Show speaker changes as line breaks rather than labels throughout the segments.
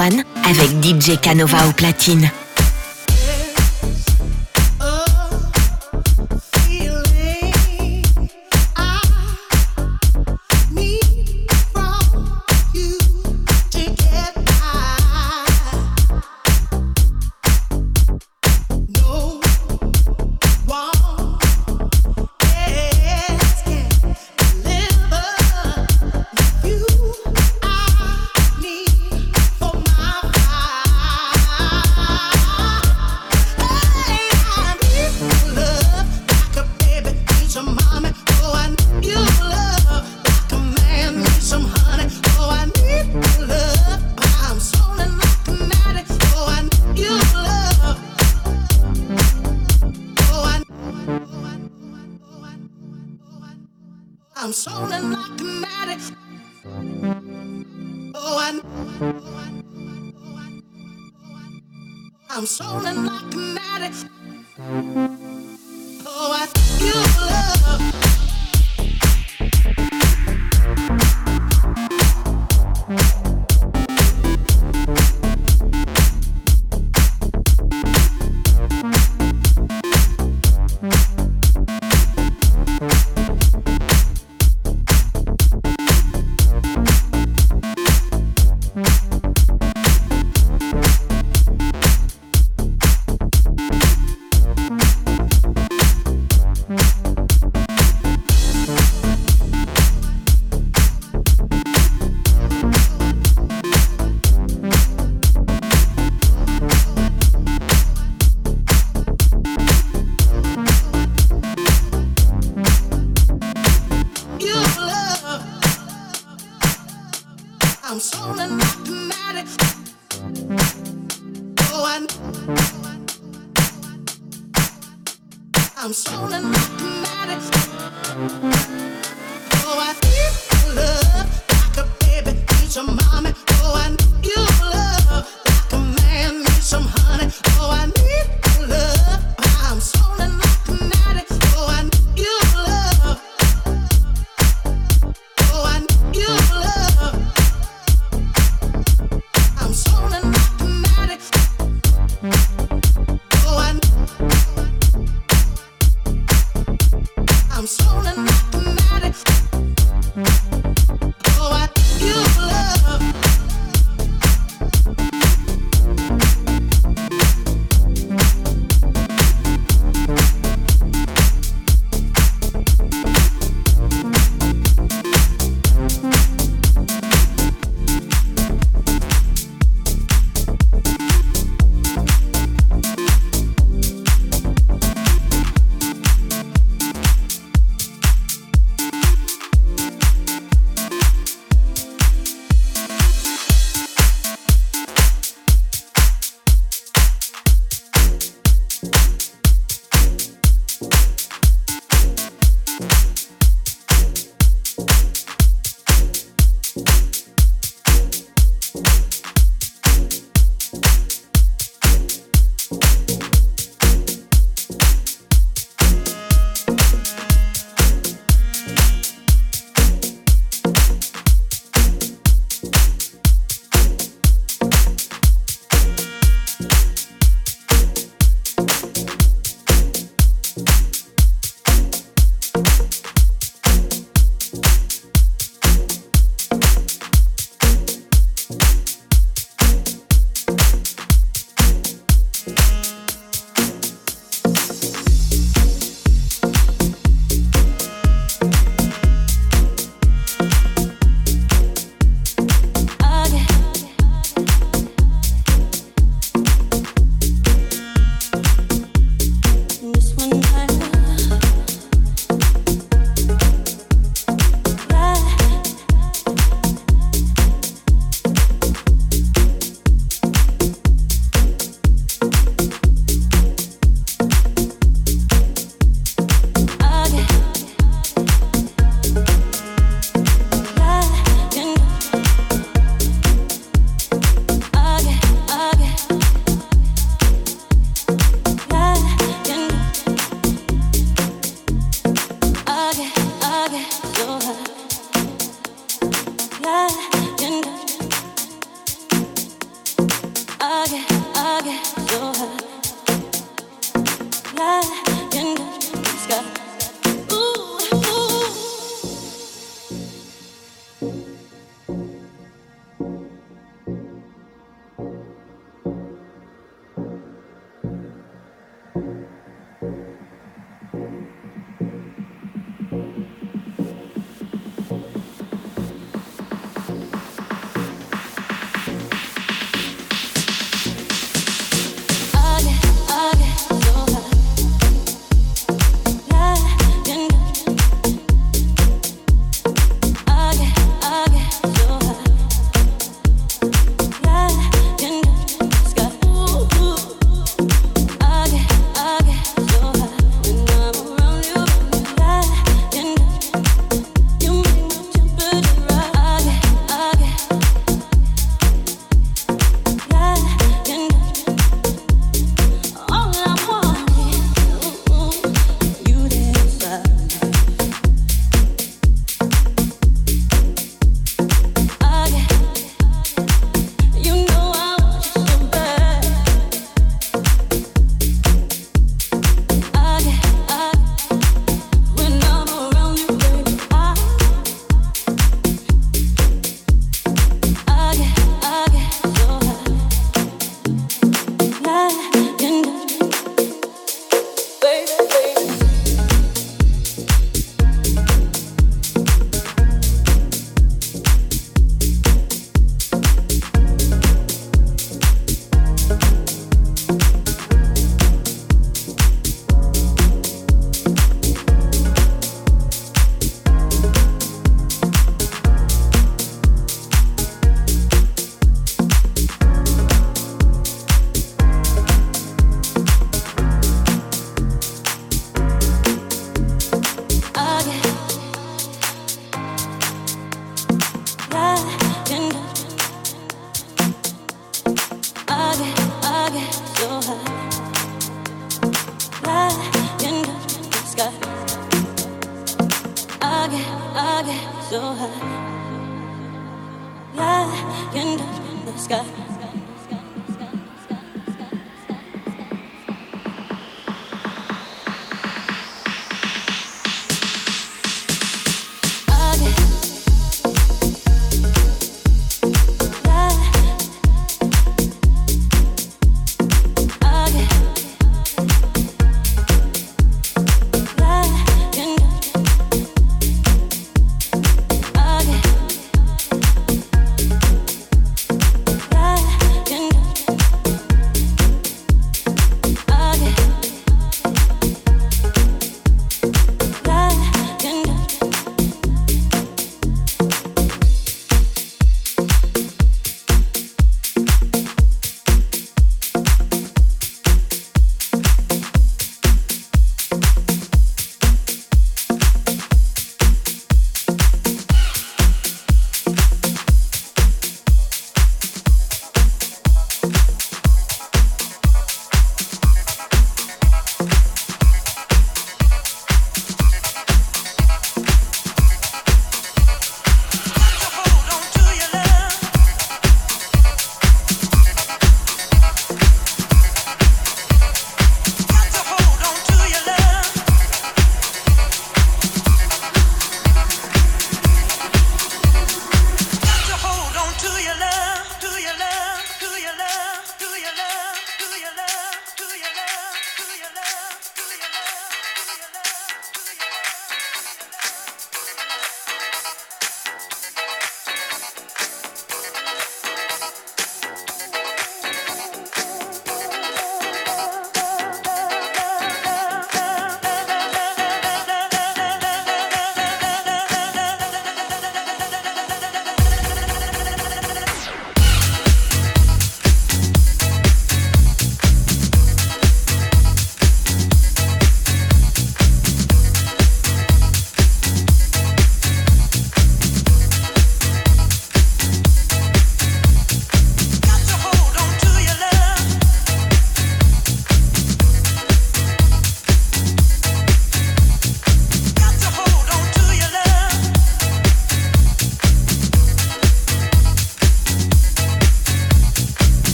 Avec DJ Canova au platine.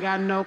got no.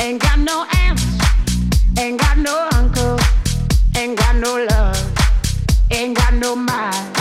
Ain't got no aunts, ain't got no uncle, ain't got no love, ain't got no mind.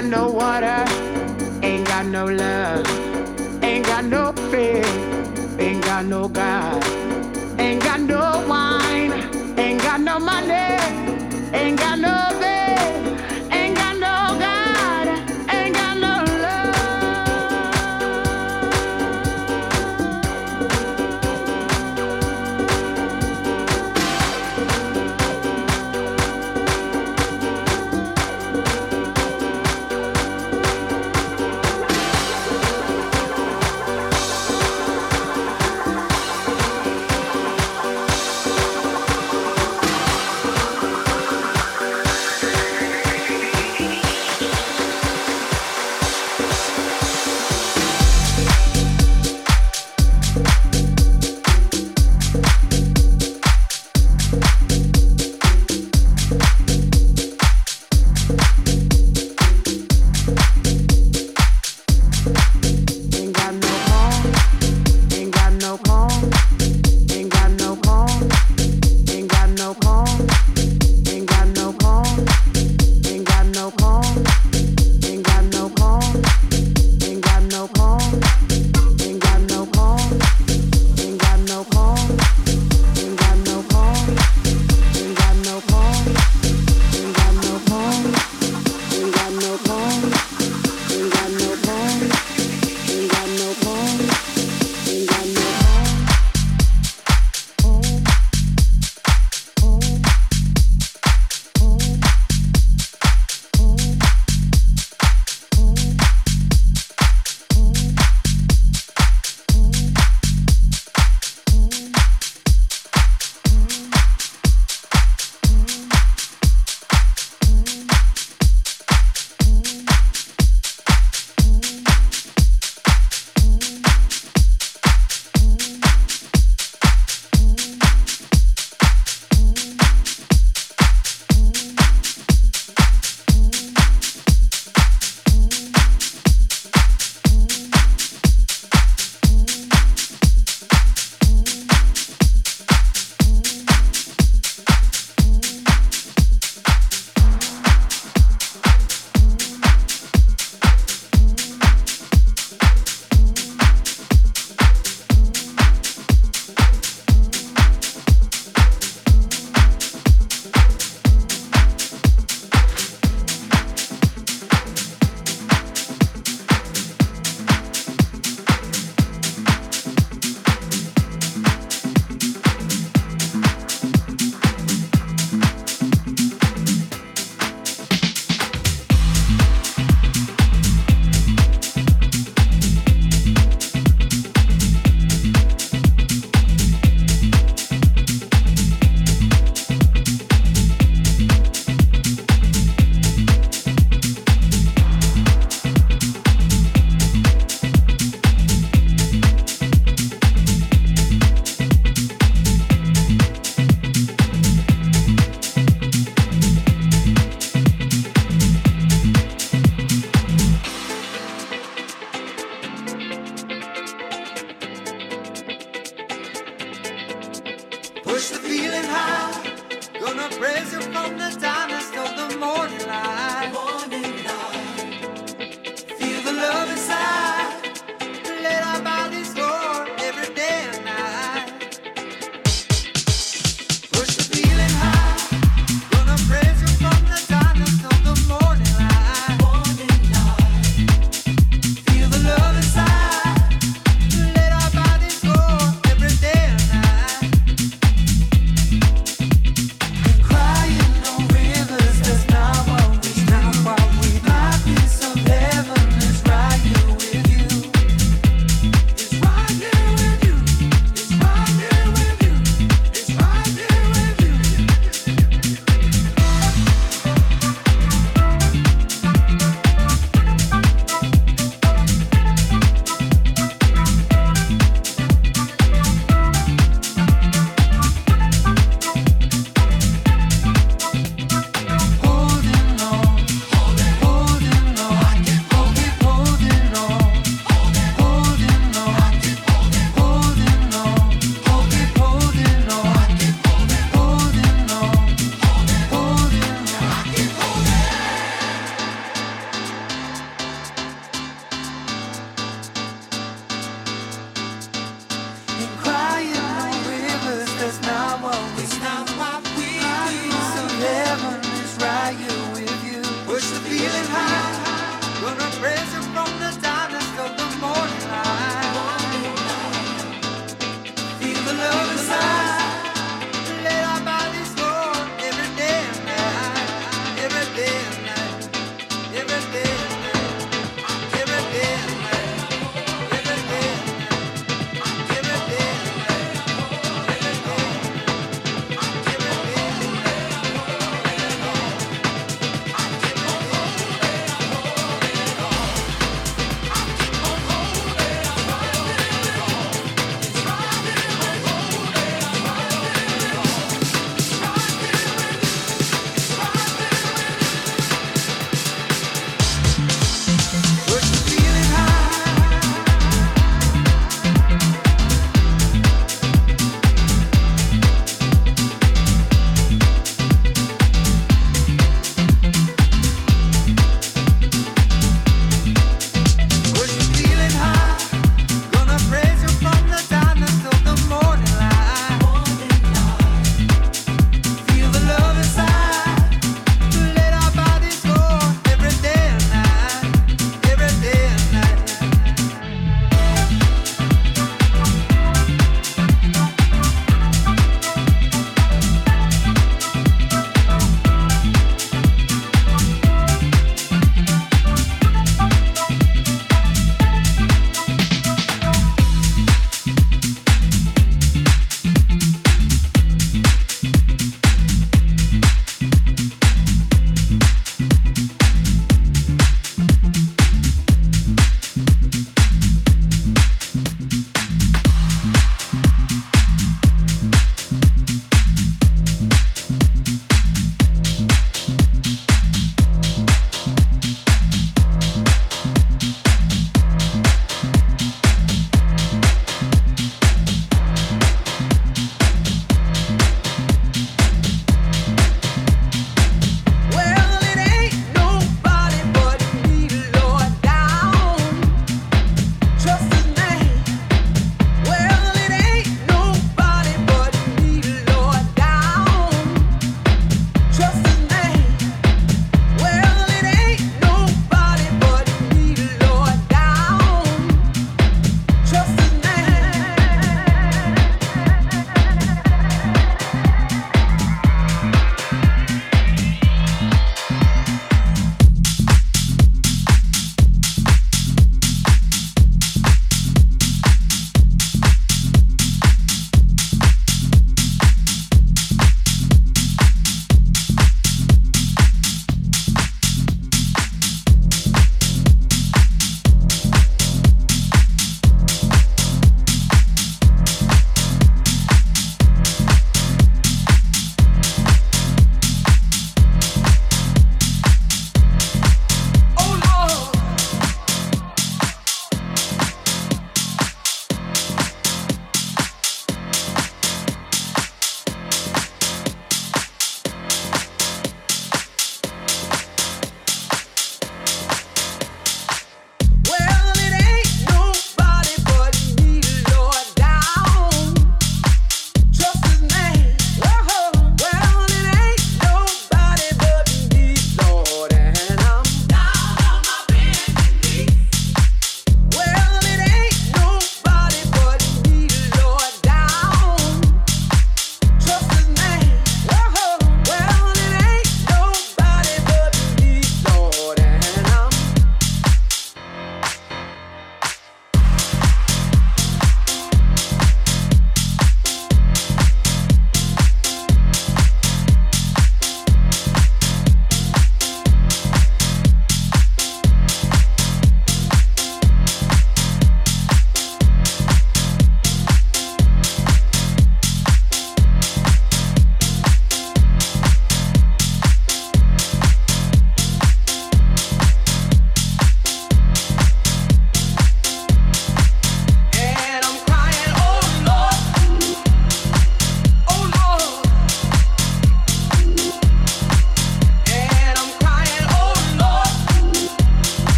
got no
water, ain't got
no love, ain't got
no fear, ain't got no God,
ain't got no wine, ain't got
no money, ain't
got no. Baby.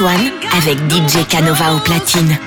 One avec DJ Canova au platine.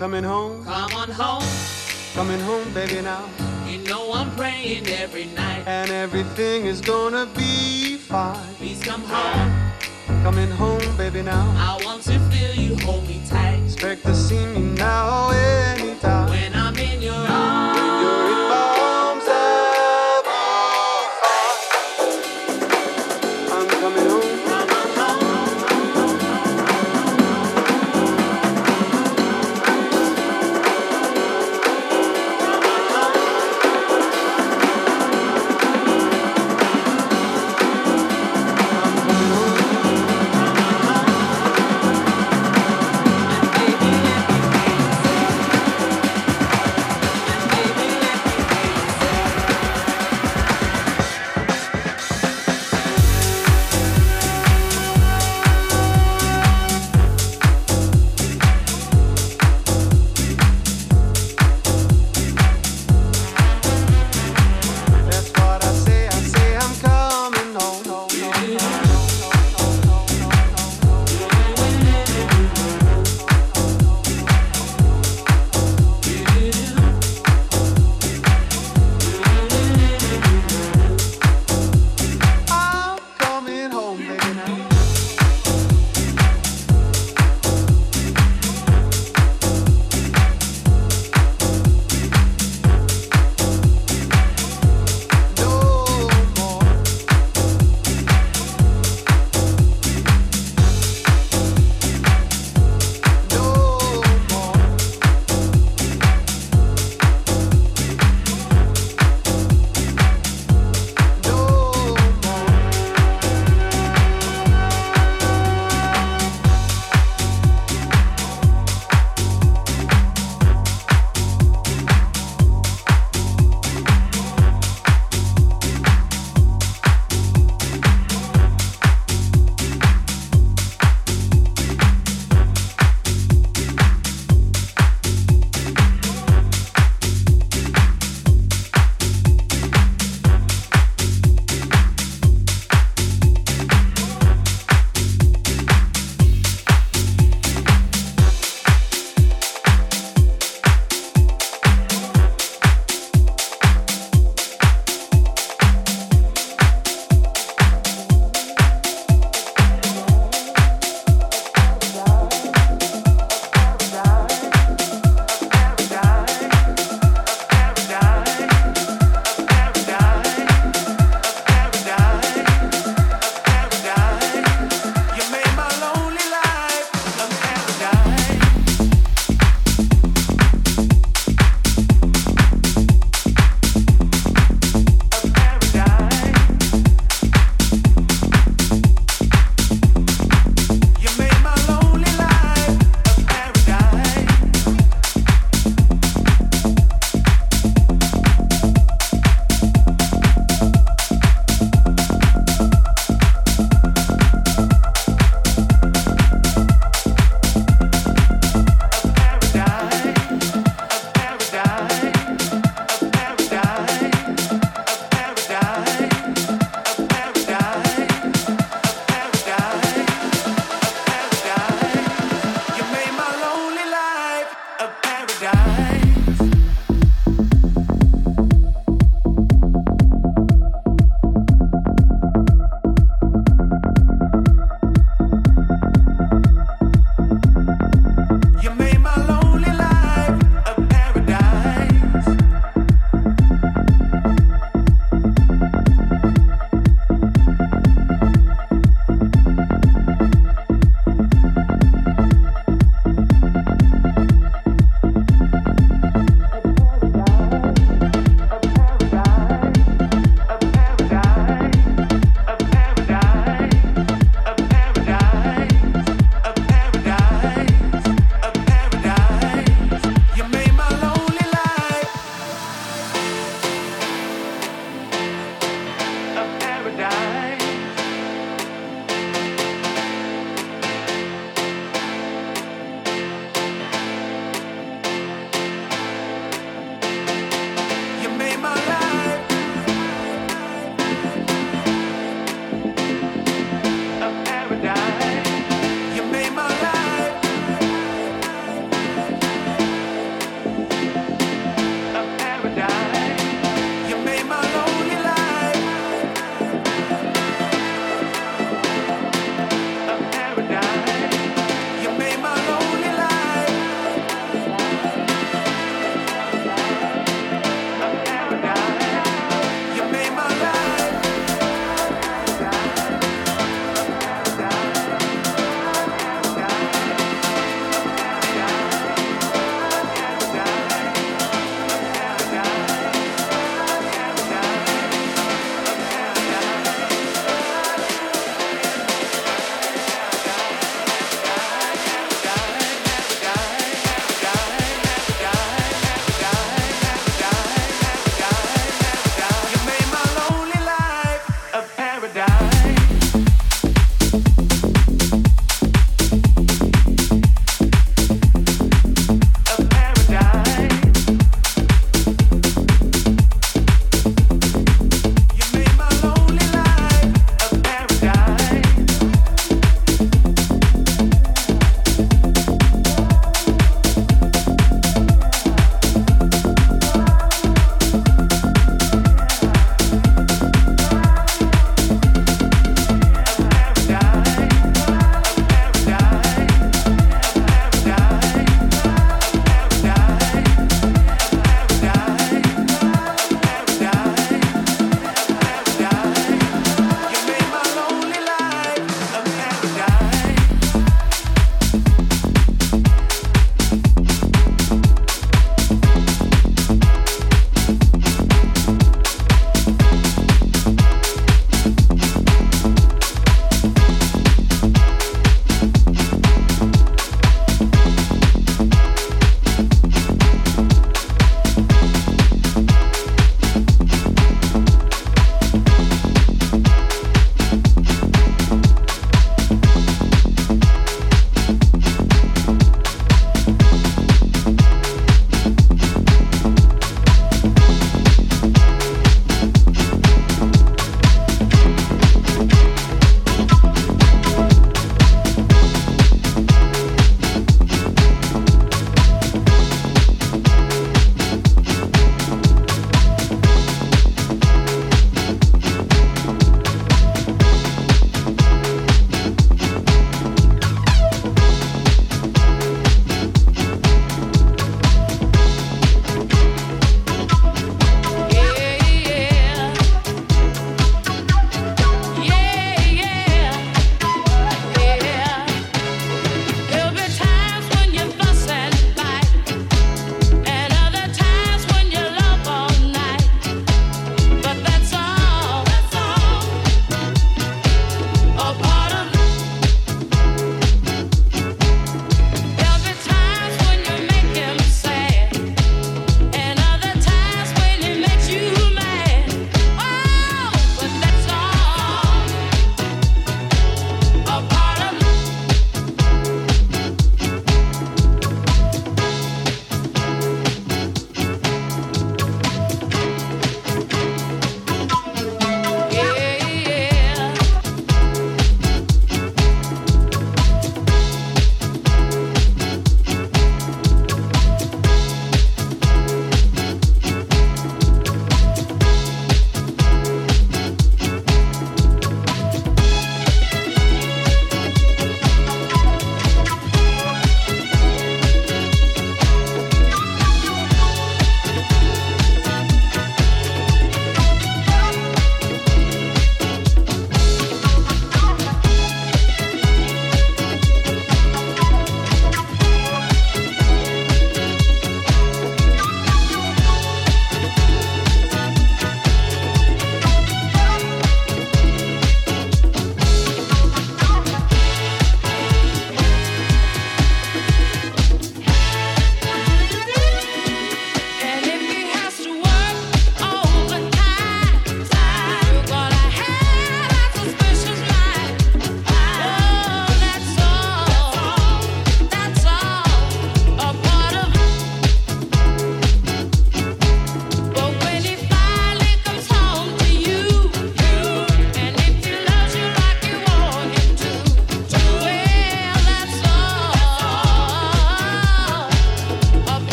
Coming home.
Come on home.
Coming home,
baby,
now. You know I'm praying every night. And everything is gonna be
fine. Please come home. Coming home, baby, now.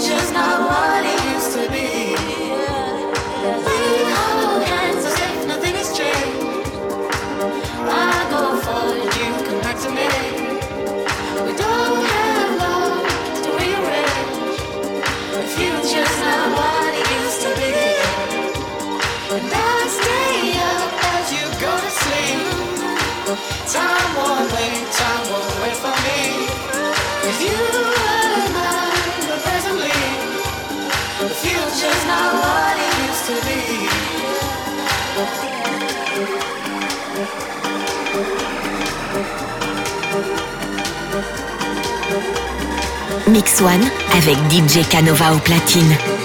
Future's not
Mix One avec DJ Canova au platine.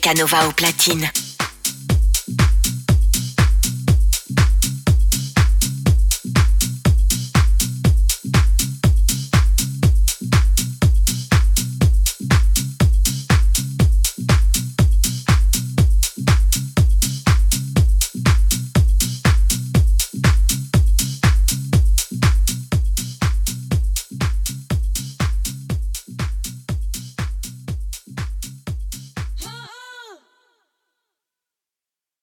Canova au platine.